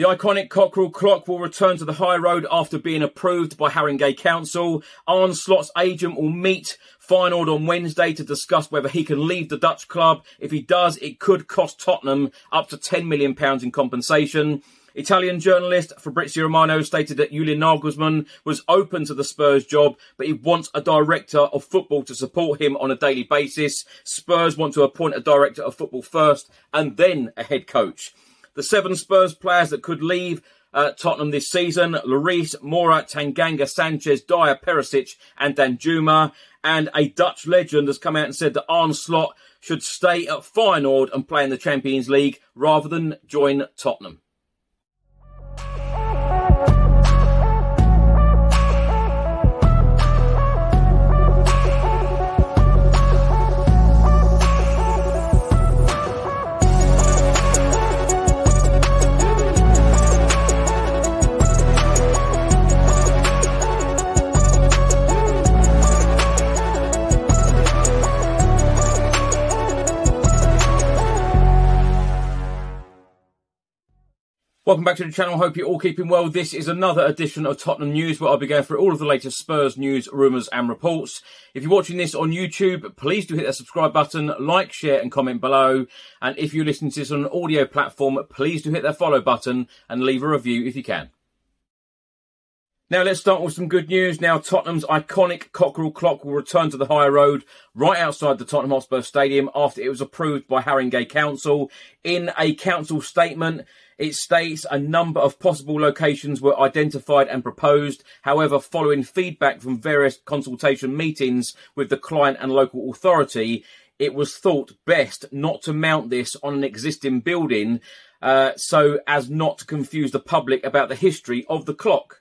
The iconic Cockerel clock will return to the high road after being approved by Haringey Council. Arne Slot's agent will meet Feyenoord on Wednesday to discuss whether he can leave the Dutch club. If he does, it could cost Tottenham up to £10 million in compensation. Italian journalist Fabrizio Romano stated that Julian Nagelsmann was open to the Spurs job, but he wants a director of football to support him on a daily basis. Spurs want to appoint a director of football first and then a head coach the seven Spurs players that could leave uh, Tottenham this season. Lloris, Moura, Tanganga, Sanchez, Dier, Perisic and Danjuma. And a Dutch legend has come out and said that Arne Slot should stay at Feyenoord and play in the Champions League rather than join Tottenham. Welcome back to the channel. Hope you're all keeping well. This is another edition of Tottenham News where I'll be going through all of the latest Spurs news, rumours and reports. If you're watching this on YouTube, please do hit that subscribe button, like, share and comment below. And if you're listening to this on an audio platform, please do hit that follow button and leave a review if you can. Now let's start with some good news. Now Tottenham's iconic Cockerel clock will return to the high road right outside the Tottenham Hotspur Stadium after it was approved by Haringey Council. In a council statement, it states a number of possible locations were identified and proposed. However, following feedback from various consultation meetings with the client and local authority, it was thought best not to mount this on an existing building uh, so as not to confuse the public about the history of the clock.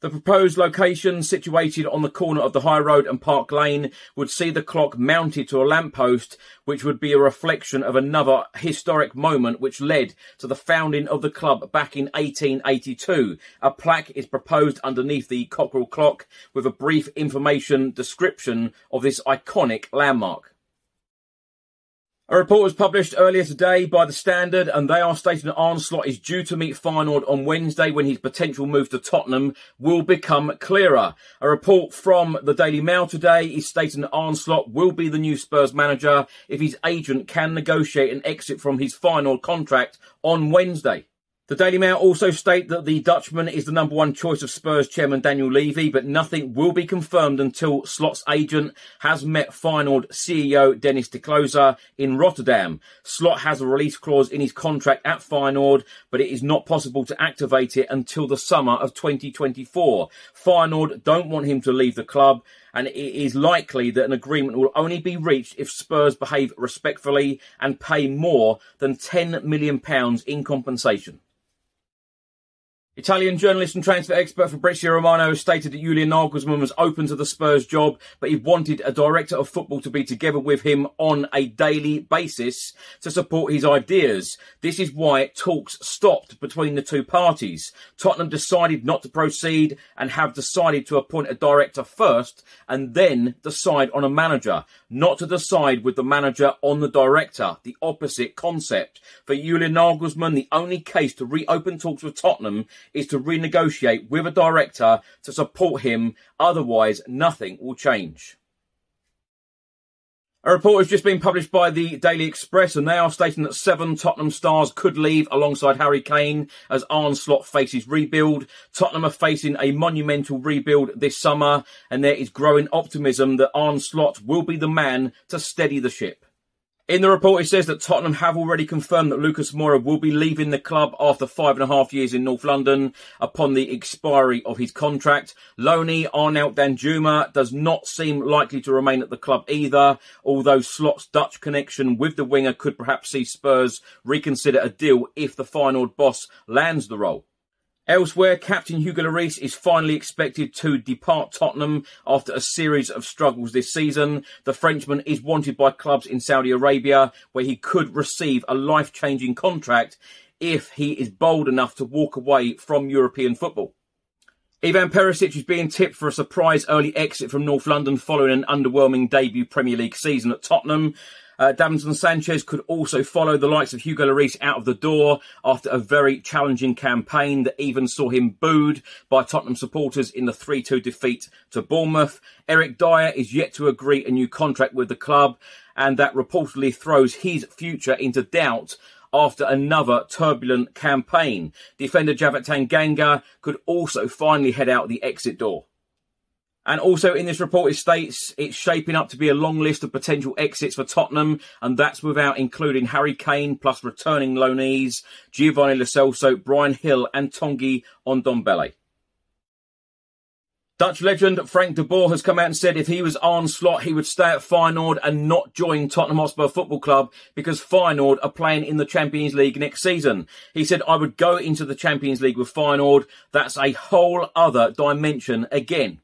The proposed location, situated on the corner of the High Road and Park Lane, would see the clock mounted to a lamppost, which would be a reflection of another historic moment which led to the founding of the club back in 1882. A plaque is proposed underneath the Cockerel clock with a brief information description of this iconic landmark. A report was published earlier today by The Standard, and they are stating that Arne Slot is due to meet Feyenoord on Wednesday when his potential move to Tottenham will become clearer. A report from the Daily Mail today is stating that Arne Slot will be the new Spurs manager if his agent can negotiate an exit from his Feyenoord contract on Wednesday. The Daily Mail also state that the Dutchman is the number one choice of Spurs chairman Daniel Levy, but nothing will be confirmed until Slot's agent has met Feyenoord CEO Dennis de Kloese in Rotterdam. Slot has a release clause in his contract at Feyenoord, but it is not possible to activate it until the summer of 2024. Feyenoord don't want him to leave the club, and it is likely that an agreement will only be reached if Spurs behave respectfully and pay more than £10 million in compensation. Italian journalist and transfer expert Fabrizio Romano stated that Julian Nagelsmann was open to the Spurs job, but he wanted a director of football to be together with him on a daily basis to support his ideas. This is why talks stopped between the two parties. Tottenham decided not to proceed and have decided to appoint a director first and then decide on a manager, not to decide with the manager on the director, the opposite concept. For Julian Nagelsmann, the only case to reopen talks with Tottenham is to renegotiate with a director to support him. Otherwise, nothing will change. A report has just been published by the Daily Express, and they are stating that seven Tottenham stars could leave alongside Harry Kane as Arne Slot faces rebuild. Tottenham are facing a monumental rebuild this summer, and there is growing optimism that Arne Slot will be the man to steady the ship. In the report, it says that Tottenham have already confirmed that Lucas Moura will be leaving the club after five and a half years in North London upon the expiry of his contract. Loanee Arnaut Danjuma does not seem likely to remain at the club either, although Slot's Dutch connection with the winger could perhaps see Spurs reconsider a deal if the Feyenoord boss lands the role. Elsewhere, captain Hugo Lloris is finally expected to depart Tottenham after a series of struggles this season. The Frenchman is wanted by clubs in Saudi Arabia, where he could receive a life changing contract if he is bold enough to walk away from European football. Ivan Perisic is being tipped for a surprise early exit from North London following an underwhelming debut Premier League season at Tottenham. Uh, Davinson Sanchez could also follow the likes of Hugo Lloris out of the door after a very challenging campaign that even saw him booed by Tottenham supporters in the 3-2 defeat to Bournemouth. Eric Dier is yet to agree a new contract with the club and that reportedly throws his future into doubt after another turbulent campaign. Defender Japhet Tanganga could also finally head out the exit door. And also in this report, it states it's shaping up to be a long list of potential exits for Tottenham, and that's without including Harry Kane plus returning loanees Giovanni Lo Bryan Gil, and Tanguy Ndombele. Dutch legend Frank de Boer has come out and said if he was on Slot, he would stay at Feyenoord and not join Tottenham Hotspur Football Club because Feyenoord are playing in the Champions League next season. He said, I would go into the Champions League with Feyenoord. That's a whole other dimension again.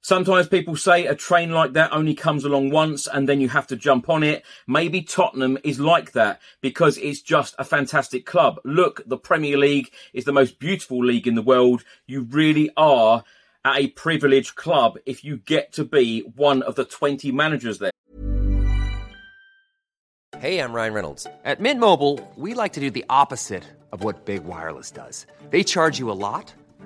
Sometimes people say a train like that only comes along once and then you have to jump on it. Maybe Tottenham is like that because it's just a fantastic club. Look, the Premier League is the most beautiful league in the world. You really are at a privileged club if you get to be one of the 20 managers there. Hey, I'm Ryan Reynolds. At Mint Mobile, we like to do the opposite of what Big Wireless does. They charge you a lot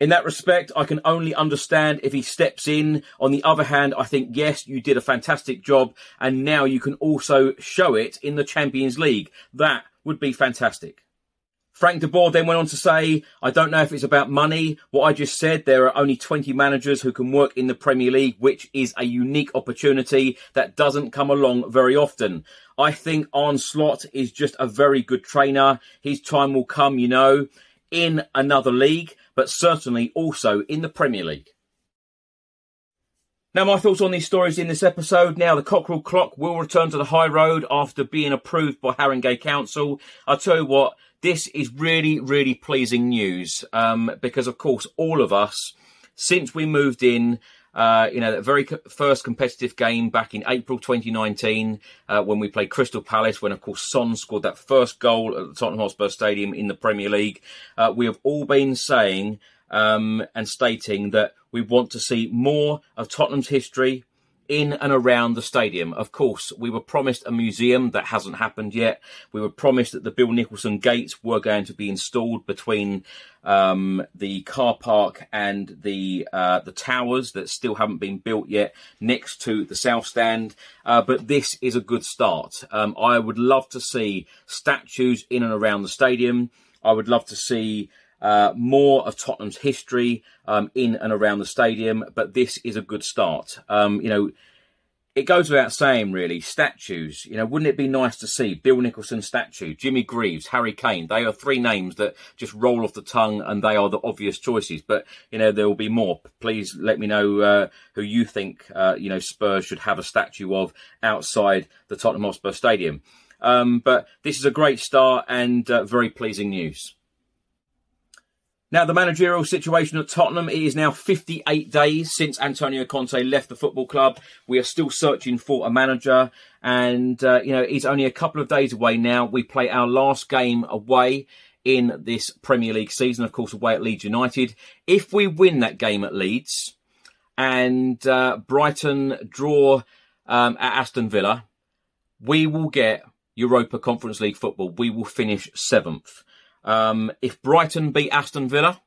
In that respect, I can only understand if he steps in. On the other hand, I think, yes, you did a fantastic job, and now you can also show it in the Champions League. That would be fantastic. Frank de Boer then went on to say, I don't know if it's about money. What I just said, there are only 20 managers who can work in the Premier League, which is a unique opportunity that doesn't come along very often. I think Arne Slot is just a very good trainer. His time will come, you know, in another league but certainly also in the Premier League. Now, my thoughts on these stories in this episode. Now, the Cockerel Clock will return to the high road after being approved by Haringey Council. I'll tell you what, this is really, really pleasing news um, because, of course, all of us, since we moved in, uh, you know, that very first competitive game back in April 2019 uh, when we played Crystal Palace, when of course Son scored that first goal at the Tottenham Hotspur Stadium in the Premier League. Uh, we have all been saying um, and stating that we want to see more of Tottenham's history, in and around the stadium. Of course, we were promised a museum that hasn't happened yet. We were promised that the Bill Nicholson gates were going to be installed between um, the car park and the uh, the towers that still haven't been built yet next to the south stand. Uh, but this is a good start. Um, I would love to see statues in and around the stadium. I would love to see uh, more of Tottenham's history um, in and around the stadium, but this is a good start. Um, you know, it goes without saying, really, statues. You know, wouldn't it be nice to see Bill Nicholson statue, Jimmy Greaves, Harry Kane? They are three names that just roll off the tongue, and they are the obvious choices. But you know, there will be more. Please let me know uh, who you think uh, you know Spurs should have a statue of outside the Tottenham Hotspur Stadium. Um, but this is a great start and uh, very pleasing news. Now, the managerial situation at Tottenham, it is now 58 days since Antonio Conte left the football club. We are still searching for a manager, and, uh, you know, it's only a couple of days away now. We play our last game away in this Premier League season, of course, away at Leeds United. If we win that game at Leeds and uh, Brighton draw um, at Aston Villa, we will get Europa Conference League football. We will finish seventh. Um, if Brighton beat Aston Villa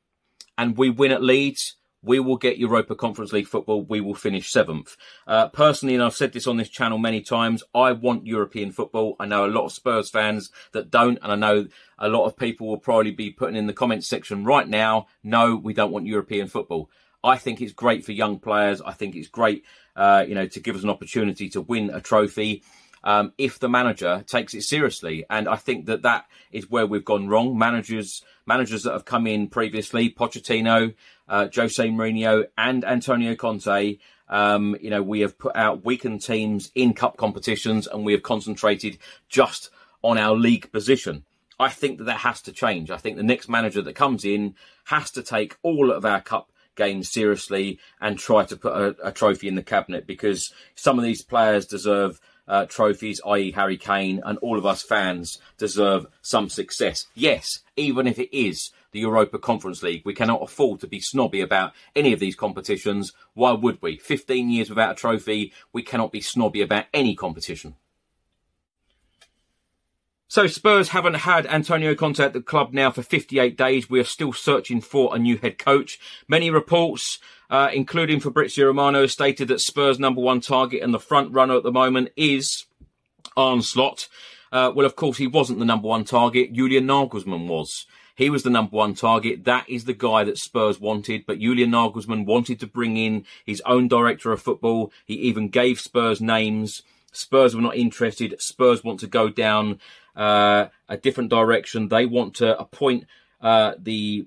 and we win at Leeds, we will get Europa Conference League football. We will finish seventh. Uh, personally, and I've said this on this channel many times, I want European football. I know a lot of Spurs fans that don't, and I know a lot of people will probably be putting in the comments section right now, no, we don't want European football. I think it's great for young players. I think it's great, uh, you know, to give us an opportunity to win a trophy um, if the manager takes it seriously. And I think that that is where we've gone wrong. Managers, managers that have come in previously, Pochettino, uh, Jose Mourinho, and Antonio Conte. Um, you know, we have put out weakened teams in cup competitions, and we have concentrated just on our league position. I think that that has to change. I think the next manager that comes in has to take all of our cup games seriously and try to put a, a trophy in the cabinet because some of these players deserve uh, trophies, i.e., Harry Kane, and all of us fans deserve some success. Yes, even if it is the Europa Conference League, we cannot afford to be snobby about any of these competitions. Why would we? 15 years without a trophy, we cannot be snobby about any competition. So Spurs haven't had Antonio Conte at the club now for 58 days. We are still searching for a new head coach. Many reports, uh, including Fabrizio Romano, stated that Spurs' number one target and the front runner at the moment is Arne Slot. Uh, well, of course, he wasn't the number one target. Julian Nagelsmann was. He was the number one target. That is the guy that Spurs wanted. But Julian Nagelsmann wanted to bring in his own director of football. He even gave Spurs names. Spurs were not interested. Spurs want to go down uh, a different direction. They want to appoint uh, the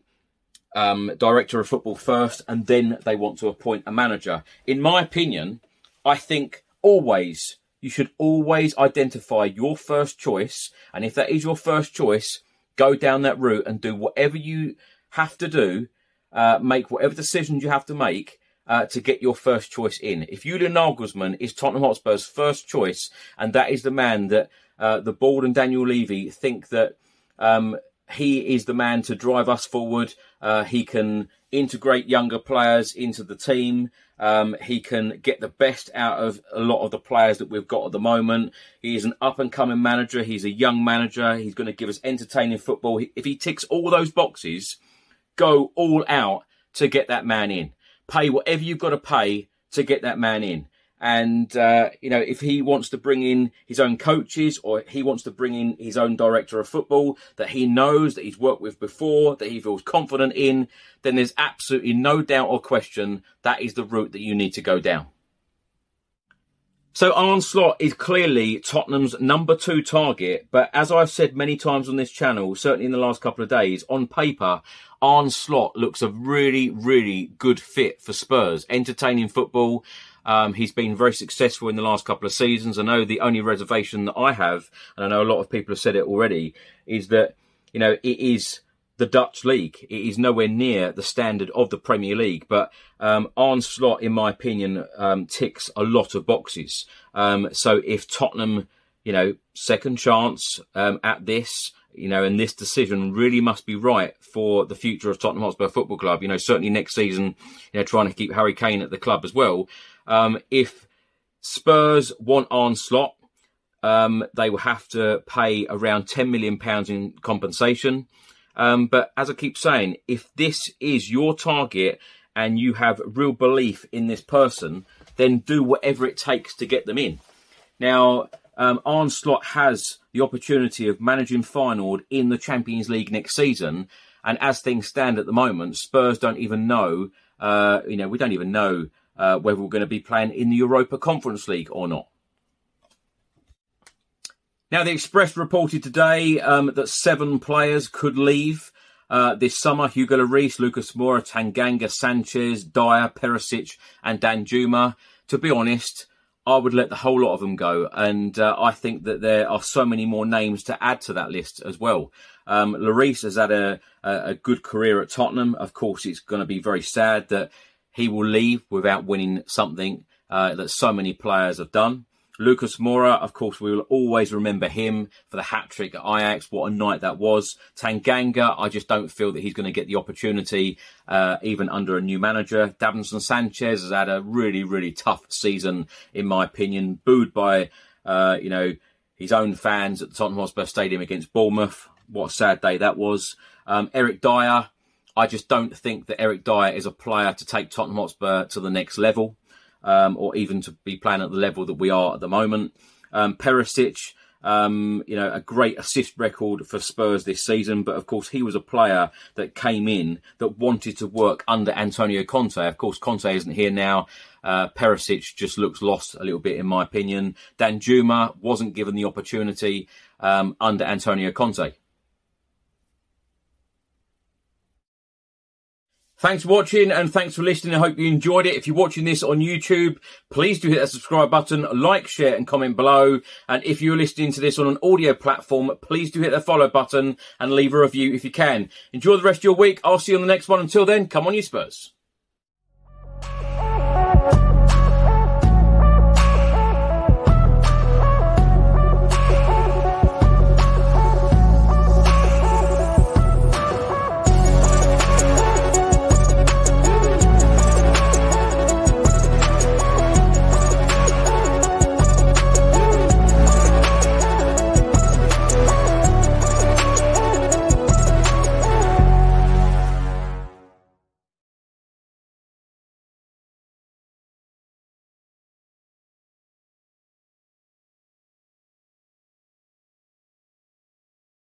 um, director of football first, and then they want to appoint a manager. In my opinion, I think always you should always identify your first choice, and if that is your first choice, go down that route and do whatever you have to do, uh, make whatever decisions you have to make. Uh, to get your first choice in. If Julian Nagelsmann is Tottenham Hotspur's first choice, and that is the man that uh, the board and Daniel Levy think that um, he is the man to drive us forward. Uh, he can integrate younger players into the team. Um, he can get the best out of a lot of the players that we've got at the moment. He is an up and coming manager. He's a young manager. He's going to give us entertaining football. If he ticks all those boxes, go all out to get that man in. Pay whatever you've got to pay to get that man in. And, uh, you know, if he wants to bring in his own coaches or he wants to bring in his own director of football that he knows that he's worked with before, that he feels confident in, then there's absolutely no doubt or question that is the route that you need to go down. So Arne Slot is clearly Tottenham's number two target, but as I've said many times on this channel, certainly in the last couple of days, on paper, Arne Slot looks a really, really good fit for Spurs. Entertaining football, um, he's been very successful in the last couple of seasons. I know the only reservation that I have, and I know a lot of people have said it already, is that, you know, it is the Dutch league. It is nowhere near the standard of the Premier League. But um, Arne Slot, in my opinion, um, ticks a lot of boxes. Um, so if Tottenham, you know, second chance um, at this, you know, and this decision really must be right for the future of Tottenham Hotspur Football Club. You know, certainly next season, you know, trying to keep Harry Kane at the club as well. Um, if Spurs want Slot, um, they will have to pay around £10 million in compensation. Um, but as I keep saying, if this is your target and you have real belief in this person, then do whatever it takes to get them in. Now, um, has the opportunity of managing Feyenoord in the Champions League next season. And as things stand at the moment, Spurs don't even know, uh, you know, we don't even know uh, whether we're going to be playing in the Europa Conference League or not. Now, the Express reported today um, that seven players could leave uh, this summer. Hugo Lloris, Lucas Moura, Tanganga, Sanchez, Dier, Perisic and Danjuma. To be honest, I would let the whole lot of them go. And uh, I think that there are so many more names to add to that list as well. Um, Lloris has had a, a good career at Tottenham. Of course, it's going to be very sad that he will leave without winning something uh, that so many players have done. Lucas Moura, of course, we will always remember him for the hat trick at Ajax. What a night that was. Tanganga, I just don't feel that he's going to get the opportunity, uh, even under a new manager. Davinson Sanchez has had a really, really tough season, in my opinion, booed by, uh, you know, his own fans at the Tottenham Hotspur Stadium against Bournemouth. What a sad day that was. Um, Eric Dier, I just don't think that Eric Dier is a player to take Tottenham Hotspur to the next level um, or even to be playing at the level that we are at the moment. Um, Perisic, um, you know, a great assist record for Spurs this season, but of course he was a player that came in that wanted to work under Antonio Conte. Of course, Conte isn't here now. Uh, Perisic just looks lost a little bit, in my opinion. Danjuma wasn't given the opportunity um, under Antonio Conte. Thanks for watching and thanks for listening. I hope you enjoyed it. If you're watching this on YouTube, please do hit that subscribe button, like, share and comment below. And if you're listening to this on an audio platform, please do hit the follow button and leave a review if you can. Enjoy the rest of your week. I'll see you on the next one. Until then, come on you Spurs.